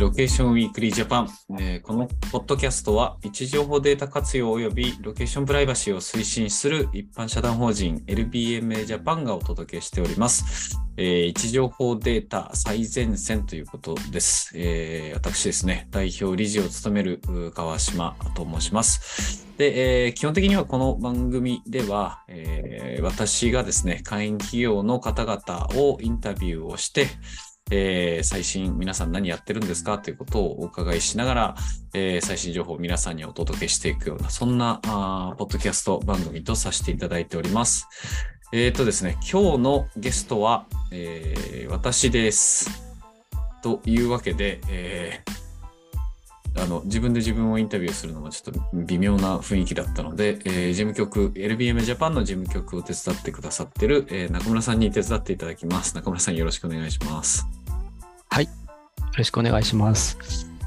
ロケーションウィークリージャパン、えーこのポッドキャストは位置情報データ活用及びロケーションプライバシーを推進する一般社団法人 LBMA ジャパンがお届けしております。えー位置情報データ最前線ということです。えー私ですね、代表理事を務める川島と申します。で、えー基本的にはこの番組では、えー私がですね、会員企業の方々をインタビューをして、えー最新皆さん何やってるんですか？ということをお伺いしながら、えー最新情報を皆さんにお届けしていくような、そんなあポッドキャスト番組とさせていただいております。えっ、とですね、今日のゲストは、えー私です。というわけで、えーあの自分で自分をインタビューするのもちょっと微妙な雰囲気だったので、えー事務局、LBM ジャパンの事務局を手伝ってくださってる、えー中村さんに手伝っていただきます。中村さんよろしくお願いします。よろしくお願いします。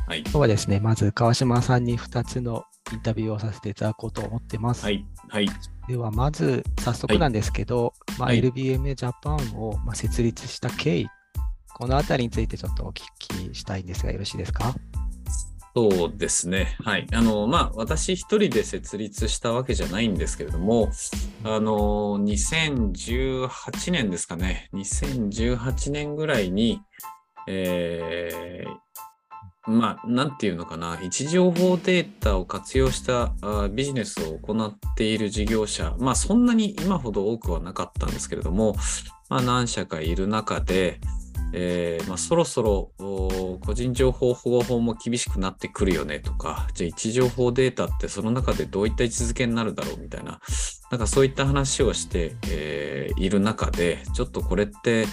はい。今日はですね、まず川島さんに2つのインタビューをさせていただこうと思ってます。はい。はい。では、まず早速なんですけど、まあ、はい LBM ジャパンをまあ設立した経緯、このあたりについてちょっとお聞きしたいんですが、よろしいですか？そうですね。はい。あの、まあ、私一人で設立したわけじゃないんですけれども、あの、2018年ですかね。2018年ぐらいに、えーまあ、なんていうのかな、位置情報データを活用したあビジネスを行っている事業者、まあ、そんなに今ほど多くはなかったんですけれども、まあ、何社かいる中で、えーまあ、そろそろ個人情報保護法も厳しくなってくるよねとか、じゃあ位置情報データってその中でどういった位置づけになるだろうみたいな、なんかそういった話をして、えーいる中で、ちょっとこれって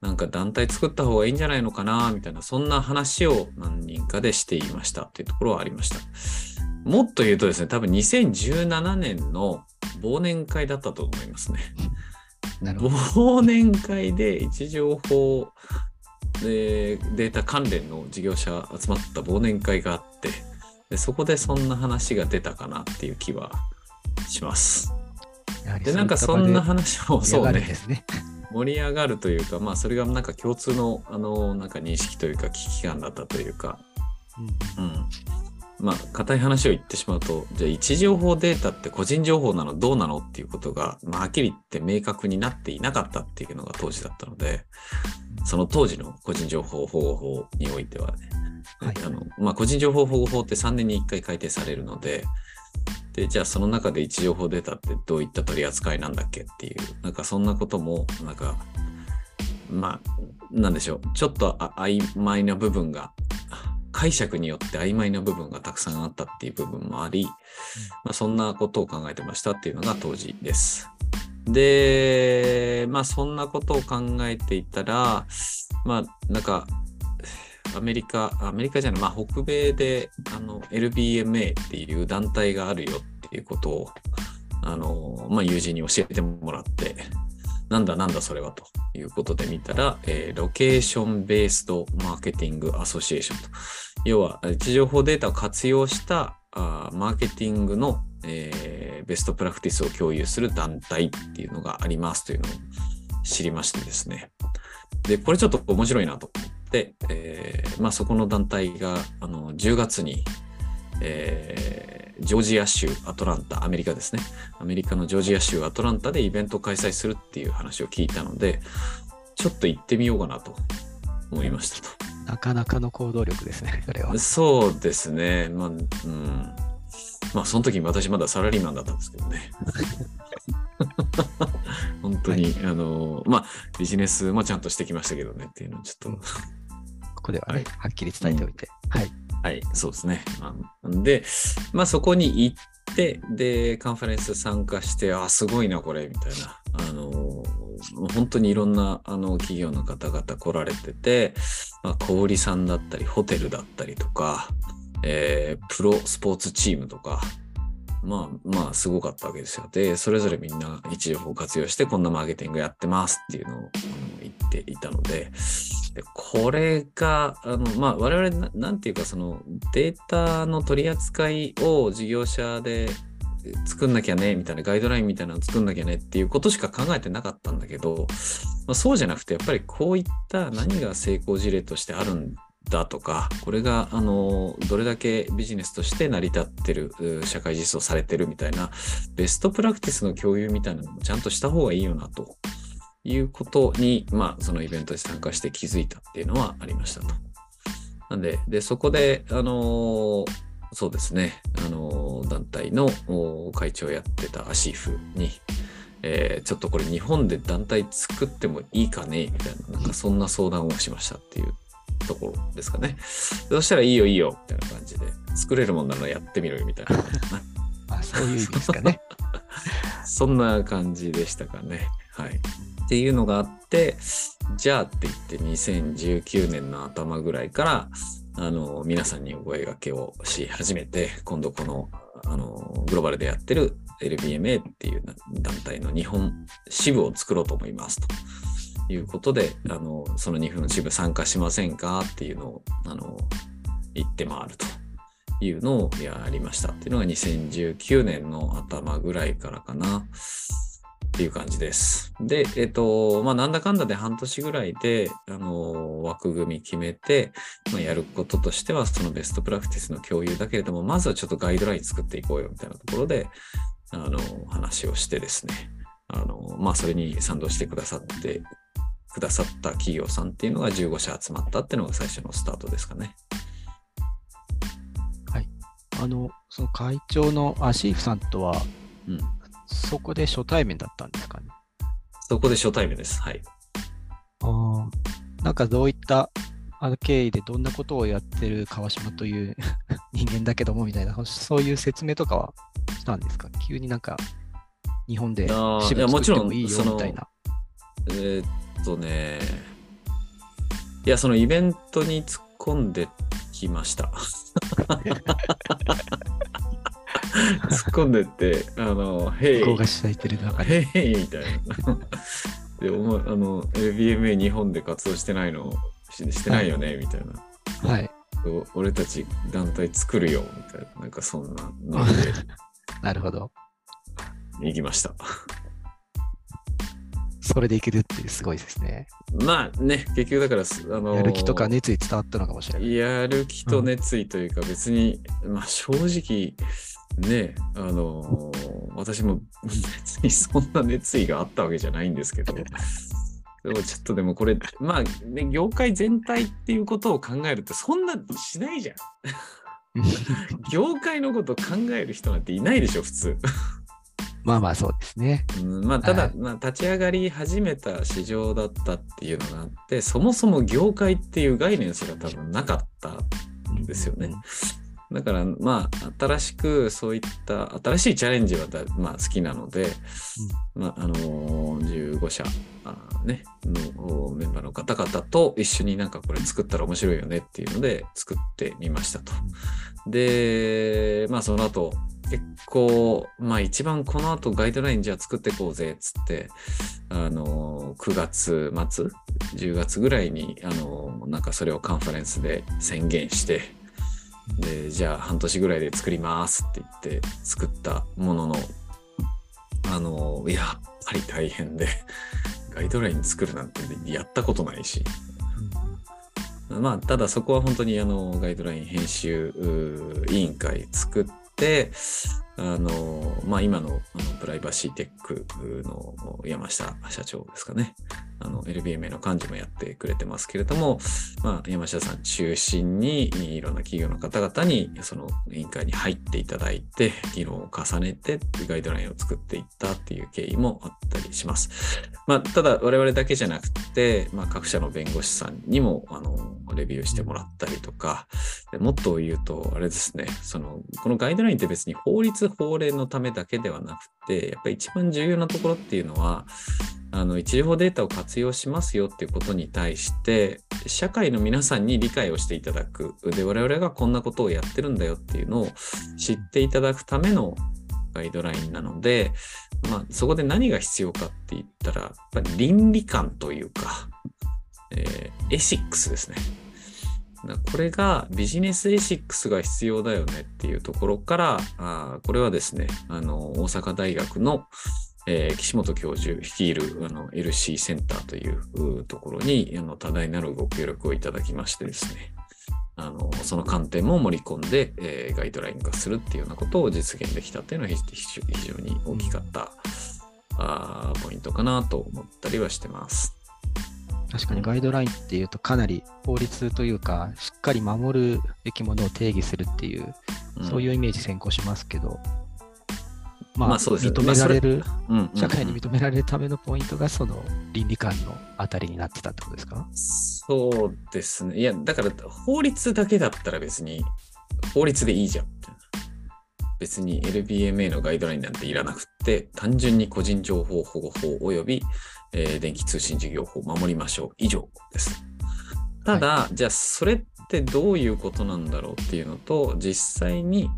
なんか団体作った方がいいんじゃないのかなみたいな、そんな話を何人かでしていましたっていうところはありました。もっと言うとですね、多分2017年の忘年会だったと思いますね。忘年会で位置情報でデータ関連の事業者集まった忘年会があってでそこでそんな話が出たかなっていう気はします。でなんかそんな話をそうねね。盛り上がるというかまあそれがなんか共通のあのなんか認識というか危機感だったというか。うんうん。まあ、硬い話を言ってしまうと、じゃあ位置情報データって個人情報なのどうなのっていうことが、まあ、はっきり言って明確になっていなかったっていうのが当時だったので、その当時の個人情報保護法においてはね、はい。あのまあ、個人情報保護法って3年に1回改定されるので、で、じゃあその中で位置情報データってどういった取り扱いなんだっけっていう、なんかそんなことも、なんか、まあ、なんでしょう、ちょっとあ曖昧な部分が、解釈によって曖昧な部分がたくさんあったっていう部分もあり、まあ、そんなことを考えてましたっていうのが当時です。で、まあそんなことを考えていたら、まあなんか、アメリカ、アメリカじゃない、まあ北米であの LBMA っていう団体があるよっていうことを、あの、まあ友人に教えてもらって、なんだなんだそれはということで見たら、えーロケーションベースドマーケティングアソシエーションと。要は、位置情報データを活用したあーマーケティングの、えーベストプラクティスを共有する団体っていうのがありますというのを知りましてですね。で、これちょっと面白いなと思って、えーまあそこの団体があの10月に、えージョージア州アトランタ、アメリカですね。アメリカのジョージア州アトランタでイベントを開催するっていう話を聞いたので、ちょっと行ってみようかなと思いましたと。なかなかの行動力ですね、それは。そうですね。まあ、うん。まあ、その時私まだサラリーマンだったんですけどね。本当に、あの、まあ、ビジネスもちゃんとしてきましたけどねっていうのをちょっと、ここではね、はいはっきり伝えておいて。はい。はい、そうですね。まあ、で、まあ、そこに行って、で、カンファレンス参加して、あ、すごいな、これ、みたいな。あの、本当にいろんなあの企業の方々来られてて、まあ、小売さんだったり、ホテルだったりとか、えープロスポーツチームとか、まあまあすごかったわけですよ。で、それぞれみんな一情報を活用してこんなマーケティングやってますっていうのをていたので、でこれが、あの、まあ我々な、んていうかそのデータの取り扱いを事業者で作んなきゃねみたいなガイドラインみたいなの作んなきゃねっていうことしか考えてなかったんだけど、まあ、そうじゃなくてやっぱりこういった何が成功事例としてあるんだとか、これが、あの、どれだけビジネスとして成り立ってる、社会実装されてるみたいな、ベストプラクティスの共有みたいなのもちゃんとした方がいいよな、ということに、まあ、そのイベントに参加して気づいたっていうのはありましたと。なんで、で、そこで、あのそうですね、あの団体の会長をやってたアシーフに、えー、ちょっとこれ日本で団体作ってもいいかね？みたいな、なんかそんな相談をしましたっていうところですかね。そしたらいいよいいよみたいな感じで、作れるもんならやってみろよみたいな。あそういう意味ですかね。そんな感じでしたかね。はい。っていうのがあって、じゃあって言って2019年の頭ぐらいから、あの、皆さんにお声掛けをし始めて、今度この、あの、グローバルでやってる LBMA っていう団体の日本支部を作ろうと思いますと。いうことで、あの、その2分の支部参加しませんかっていうのを、あの、言って回るというのをやりましたっていうのが2019年の頭ぐらいからかな。っていう感じです。で、えっ、と、まあ、なんだかんだで半年ぐらいで、あの、枠組み決めて、まあ、やることとしては、そのベストプラクティスの共有だけれども、まずはちょっとガイドライン作っていこうよみたいなところで、あの、話をしてですね、あの、まあ、それに賛同してくださってくださった企業さんっていうのが15社集まったっていうのが最初のスタートですかね。はい。あの、その会長のアシーフさんとは、うん、そこで初対面だったんですかね。そこで初対面です。はい。ああ、なんかどういったあの経緯でどんなことをやってる川島という人間だけどもみたいな、そういう説明とかはしたんですか？急になんか日本で支部作ってもいいよみたいな。えー、っとね、いや、そのイベントに突っ込んできました。突っ込んでって、あの、へい。がしいてる中で。へいみたいな。で、お前、あの、LBMA 日本で活動してないのししてないよね、はい、みたいな。はい。俺たち団体作るよ、みたいな。なんかそんなので。なるほど。行きました。それでいけるってすごいですね。まあね、結局だから、あのー、やる気とか熱意伝わったのかもしれない。やる気と熱意というか、別に、うん、まあ正直、ね、あのー、私も別にそんな熱意があったわけじゃないんですけど、でもちょっとでもこれ、まあ、ね、業界全体っていうことを考えると、そんなしないじゃん。業界のこと考える人なんていないでしょ、普通。まあまあそうですね。うん、まあただ、はい、まあ、立ち上がり始めた市場だったっていうのがあって、そもそも業界っていう概念すら多分なかったんですよね。うんだからまあ新しくそういった新しいチャレンジはまあ、好きなので、うん、まああの15社あ、ね、のメンバーの方々と一緒になんかこれ作ったら面白いよねっていうので作ってみましたと。でまあその後結構まあ一番この後ガイドラインじゃあ作っていこうぜっつってあの9月末10月ぐらいにあのなんかそれをカンファレンスで宣言してで、じゃあ半年ぐらいで作りますって言って作ったものの、あの、やっぱり大変で、ガイドライン作るなんてやったことないし、まあ、ただそこは本当にあのガイドライン編集委員会作って、あの、まあ、今のあのプライバシーテックの山下社長ですかね。LBMA の幹事もやってくれてますけれども、まあ、山下さん中心にいろんな企業の方々にその委員会に入っていただいて、議論を重ねてガイドラインを作っていったっていう経緯もあったりします。まあ、ただ我々だけじゃなくて、まあ、各社の弁護士さんにも、あの、レビューしてもらったりとか、もっと言うと、あれですね、その、このガイドラインって別に法律、法令のためだけではなくて、やっぱり一番重要なところっていうのは、あの、一時法データを活用しますよっていうことに対して、社会の皆さんに理解をしていただく。で、我々がこんなことをやってるんだよっていうのを知っていただくためのガイドラインなので、まあ、そこで何が必要かって言ったら、やっぱり倫理観というか、えー、エシックスですね。これがビジネスエシックスが必要だよねっていうところから、あこれはですね、あの、大阪大学の、えー、岸本教授率いるあの LC センターというところにあの多大なるご協力をいただきましてですね、あのその観点も盛り込んで、えーガイドライン化するっていうようなことを実現できたっていうのは非常に大きかった、あーポイントかなと思ったりはしてます。確かにガイドラインっていうとかなり法律というか、しっかり守るべきものを定義するっていう、そういうイメージ先行しますけど、まあ、まあそうですね認められる、うん、うん社会に認められるためのポイントがその倫理観のあたりになってたってことですか？そうですね。いや、だから法律だけだったら別に法律でいいじゃん。別に LBMA のガイドラインなんていらなくって、単純に個人情報保護法及び、えー電気通信事業法を守りましょう。以上です。ただ、じゃあそれってどういうことなんだろうっていうのと、実際に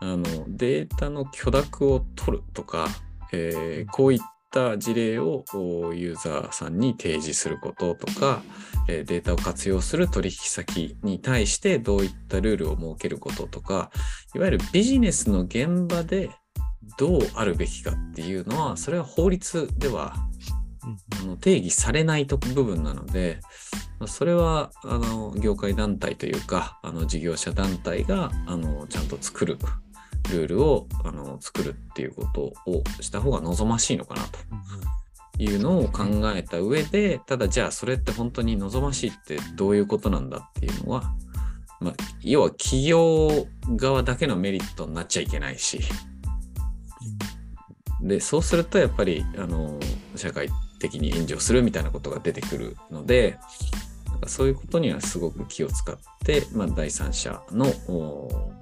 あのデータの許諾を取るとか、えーこういった事例をおユーザーさんに提示することとか、えーデータを活用する取引先に対してどういったルールを設けることとか、いわゆるビジネスの現場でどうあるべきかっていうのは、それは法律ではあの定義されないと部分なので、まあそれはあの業界団体というか、あの事業者団体があのちゃんと作るルールをあの作るっていうことをした方が望ましいのかなと。いうのを考えた上で、ただじゃあそれって本当に望ましいってどういうことなんだっていうのは、まあ、要は企業側だけのメリットになっちゃいけないし、でそうするとやっぱりあの社会的に炎上するみたいなことが出てくるのでなんかそういうことにはすごく気を使って、まあ、第三者のお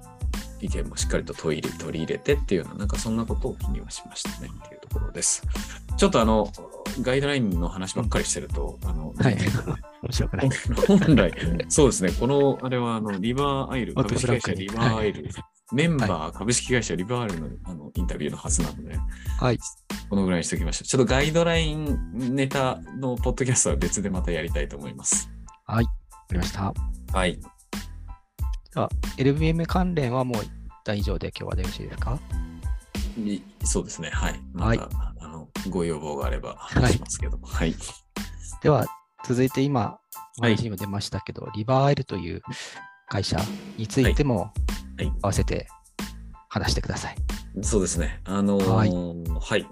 意見もしっかりと取り入れ取り入れてっていうようななんかそんなことを気にはしましたねっていうところです。ちょっとあのガイドラインの話ばっかりしてると、あのはい。面白くない。本来、そうですね、このあれはあのリバーアイル、株式会社リバーアイル、メンバー株式会社リバールのあのインタビューのはずなので、はい。このぐらいにしておきました。ちょっとガイドラインネタのポッドキャストは別でまたやりたいと思います。わかりました。はい。あ、LVM 関連はもう大丈夫で今日はでよろしいですか？いそうですね。はい。また、はいあのご要望があれば話しますけど。はい。では、続いて今、おはい話にも出ましたけど、リバーアイルという会社についてもはい合わせて話してください。そうですね。あのーははいい。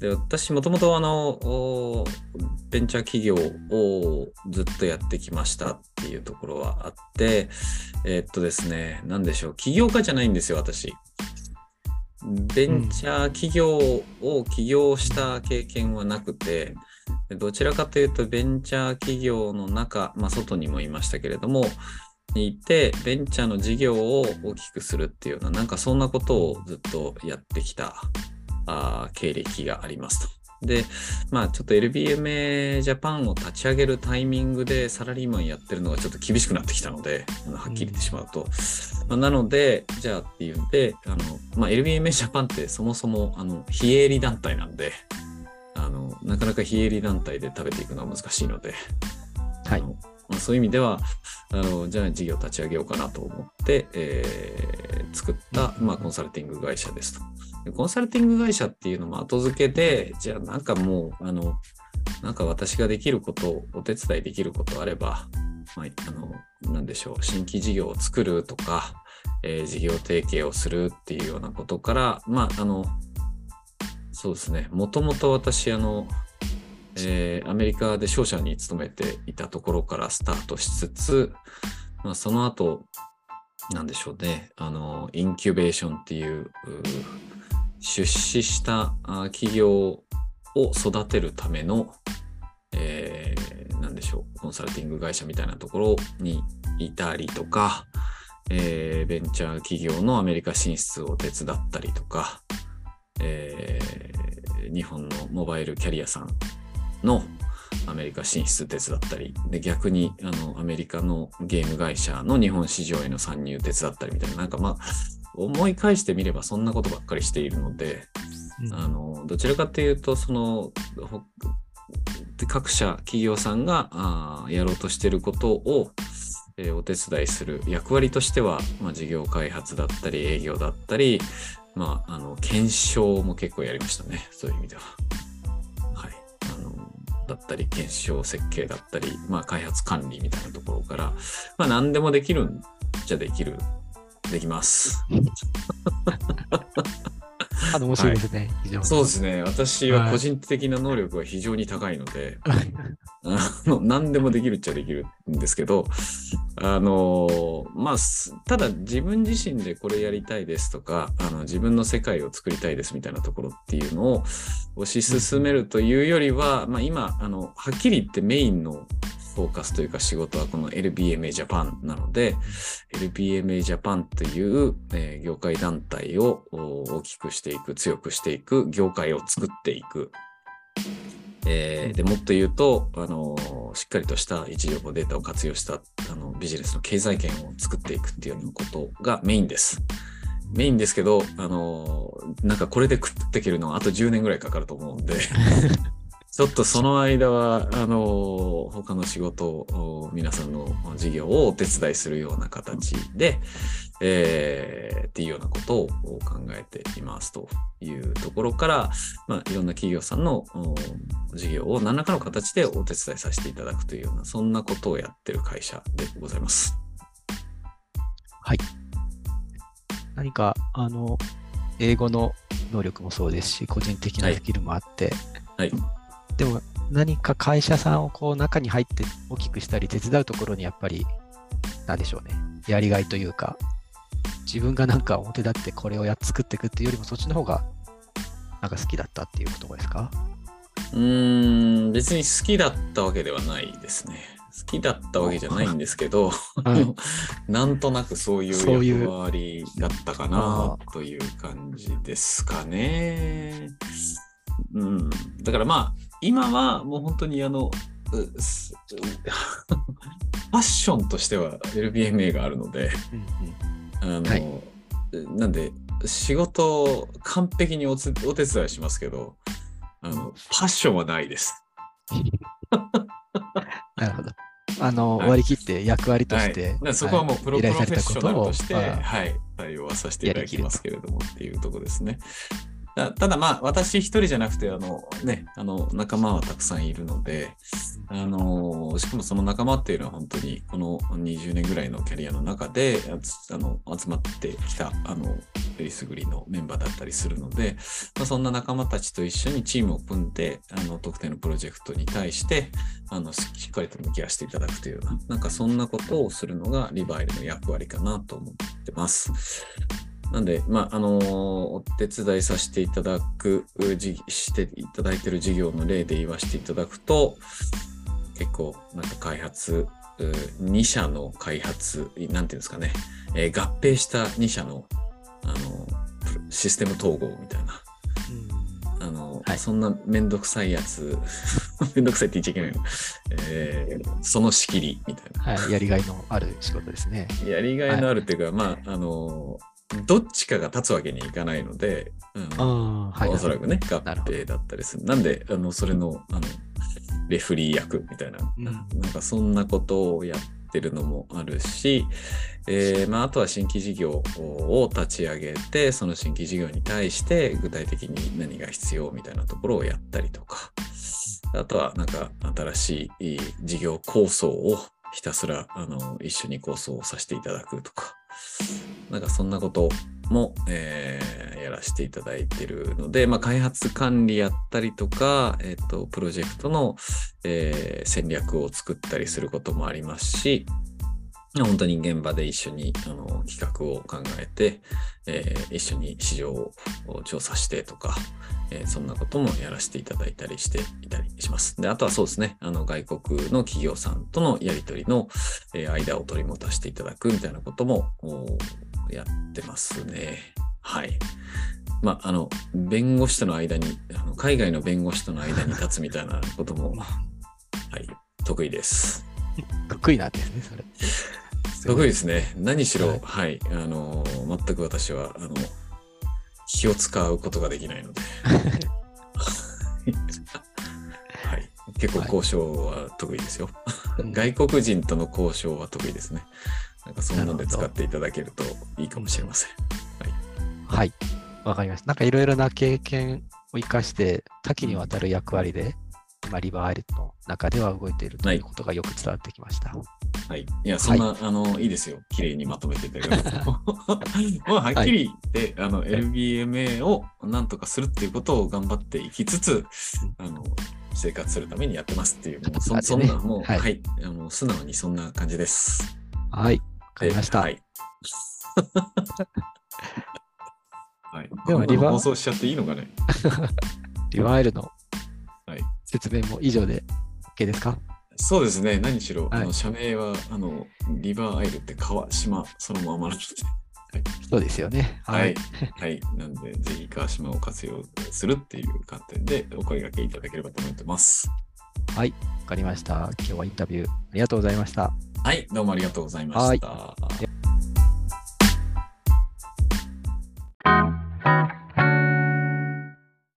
で私、もともとあの、おベンチャー企業をずっとやってきましたっていうところはあって、えーっとですね、なんでしょう、起業家じゃないんですよ、私。ベンチャー企業を起業した経験はなくて、でどちらかというと、ベンチャー企業の中、まあ、外にもいましたけれども、にいて、ベンチャーの事業を大きくするっていうような、なんかそんなことをずっとやってきたあー経歴がありますと。で、まあちょっと LBMA ジャパンを立ち上げるタイミングでサラリーマンやってるのがちょっと厳しくなってきたので、はっきり言ってしまうと。まあ、なので、じゃあっていうんで、あのまあ、LBMA ジャパンってそもそもあの非営利団体なんで、あのなかなか非営利団体で食べていくのは難しいので、はいまあ、そういう意味ではあの、じゃあ事業立ち上げようかなと思って、えー作った、まあ、コンサルティング会社ですと。でコンサルティング会社っていうのも後付けで、じゃあなんかもう、あの、なんか私ができること、お手伝いできることあれば、まあ、あの、なんでしょう、新規事業を作るとか、えー事業提携をするっていうようなことから、まあ、あの、そうですね、もともと私、あの、えーアメリカで商社に勤めていたところからスタートしつつ、まあ、その後、なんでしょうね、あの、インキュベーションっていう、出資した企業を育てるための、えーなんでしょう、コンサルティング会社みたいなところにいたりとか、えーベンチャー企業のアメリカ進出を手伝ったりとか、えー日本のモバイルキャリアさんのアメリカ進出手伝ったり、で逆にあのアメリカのゲーム会社の日本市場への参入手伝ったりみたいな、なんかまあ、思い返してみればそんなことばっかりしているので、うんあのどちらかというとそのほ各社企業さんがあーやろうとしていることを、えーお手伝いする役割としては、まあ、事業開発だったり営業だったり、まあ、あの検証も結構やりましたねそういう意味では。だったり、検証設計だったり、まあ、開発管理みたいなところから、まあ、何でもできるんじゃできる、できます。あの、面白いですね。非常に。そうですね。私は個人的な能力は非常に高いので、あの何でもできるっちゃできるんですけど、あの、まあ、すただ自分自身でこれやりたいですとか、あの自分の世界を作りたいですみたいなところっていうのを推し進めるというよりは、まあ、今、あの、はっきり言ってメインのフォーカスというか仕事はこの LBMA ジャパンなので、LBMA ジャパンという、えー業界団体を大きくしていく、強くしていく、業界を作っていく。えーでもっと言うと、あのしっかりとした位置情報データを活用したあのビジネスの経済圏を作っていくっていうようなことがメインです。メインですけど、あのなんかこれで食っていけるのはあと10年ぐらいかかると思うんで、ちょっとその間は、あの他の仕事を、皆さんの事業をお手伝いするような形で、えーっていうようなことを考えていますというところから、まあ、いろんな企業さんのお事業を何らかの形でお手伝いさせていただくというような、そんなことをやってる会社でございます。はい。何か、あの、英語の能力もそうですし、個人的なスキルもあって、はい。でも何か会社さんをこう中に入って大きくしたり手伝うところにやっぱり、なんでしょうね、やりがいというか、自分がなんか表立ってこれをやっ作っていくっていうよりもそっちの方がなんか好きだったっていうことですか？うーん、別に好きだったわけではないですね。好きだったわけじゃないんですけど、はい なんとなくそういう役割だったかなという感じですかね。うん、だからまあ、今はもう本当にあの、ファッションとしては LBMA があるので、あの、はい。なんで、仕事を完璧におつお手伝いしますけど、あの、パッションはないです。なるほど。あの、はい。割り切って役割とはい、して、だからそこはもうプロ,、プロフェッショナルとして、あはい、対応はさせていただきますけれどもっていうところですね。たただまあ私一人じゃなくてあのねあの仲間はたくさんいるのであのしかもその仲間っていうのは本当にこの20年ぐらいのキャリアの中であの集まってきたあのえりすぐりのメンバーだったりするので、まあ、そんな仲間たちと一緒にチームを組んであの特定のプロジェクトに対してあのししっかりと向き合わせていただくというようななんかそんなことをするのがリバイルの役割かなと思ってます。なんで、まあ、あのーお手伝いさせていただく、していただいている事業の例で言わせていただくと、結構、なんか開発、う2社の開発、なんていうんですかね、えー合併した2社の、あの、プロシステム統合みたいな、あの、はい。そんなめんどくさいやつ、めんどくさいって言っちゃいけない。の、えーその仕切りみたいな。はい、やりがいのある仕事ですね。やりがいのあるっていうか、まあ、あの、どっちかが立つわけにいかないので、うん。ああ、はい。おそらくね、合併だったりする。なんで、あの、それの、あの、レフリー役みたいな、うん。なんかそんなことをやってるのもあるし、えーまあ、あとは新規事業を立ち上げて、その新規事業に対して具体的に何が必要みたいなところをやったりとか、あとはなんか新しい事業構想をひたすらあの一緒に構想をさせていただくとか、なんかそんなことも、えーやらせていただいてるので、まあ、開発管理やったりとか、えっ、と、プロジェクトの、えー戦略を作ったりすることもありますし、本当に現場で一緒にあの企画を考えて、えー一緒に市場を調査してとか、えーそんなこともやらせていただいたりしていたりします。で、あとはそうですね、あの外国の企業さんとのやり取りの、えー間を取り持たせていただくみたいなこともおやってますね。はい。まあ、あの、弁護士との間に、あの海外の弁護士との間に立つみたいなことも、はい、得意です。得意なんですね、それ。得意ですね。何しろ、ははいい、あの、全く私は、あの、気を使うことができないので。はい。結構交渉は得意ですよ。うん外国人との交渉は得意ですね。なんかそんなので使っていただけるといいかもしれません。はい。わかりました。なんかいろいろな経験を生かして、多岐にわたる役割で今、リバーアイルの中では動いているということがよく伝わってきました。はい。いや、そんな、あの、いいですよ。綺麗にまとめてて。まあ、はっきり言って、あの、LBMA をなんとかするっていうことを頑張っていきつつ、あの、生活するためにやってますっていう、もうそそんな、もう、はいはい、あの、素直にそんな感じです。はい、わかりました。はい。はい。ではリバー放送しちゃっていいのかね？リバールのはい。説明も以上で OK ですか？そうですね。何しろ、はいあの社名は、あの、リバーアイルって川島そのままなので。そうですよね。はい。はい。なんで、ぜひ川島を活用するっていう観点でお声掛けいただければと思ってます。はい、わかりました。今日はインタビューありがとうございました。はい。どうもありがとうございました。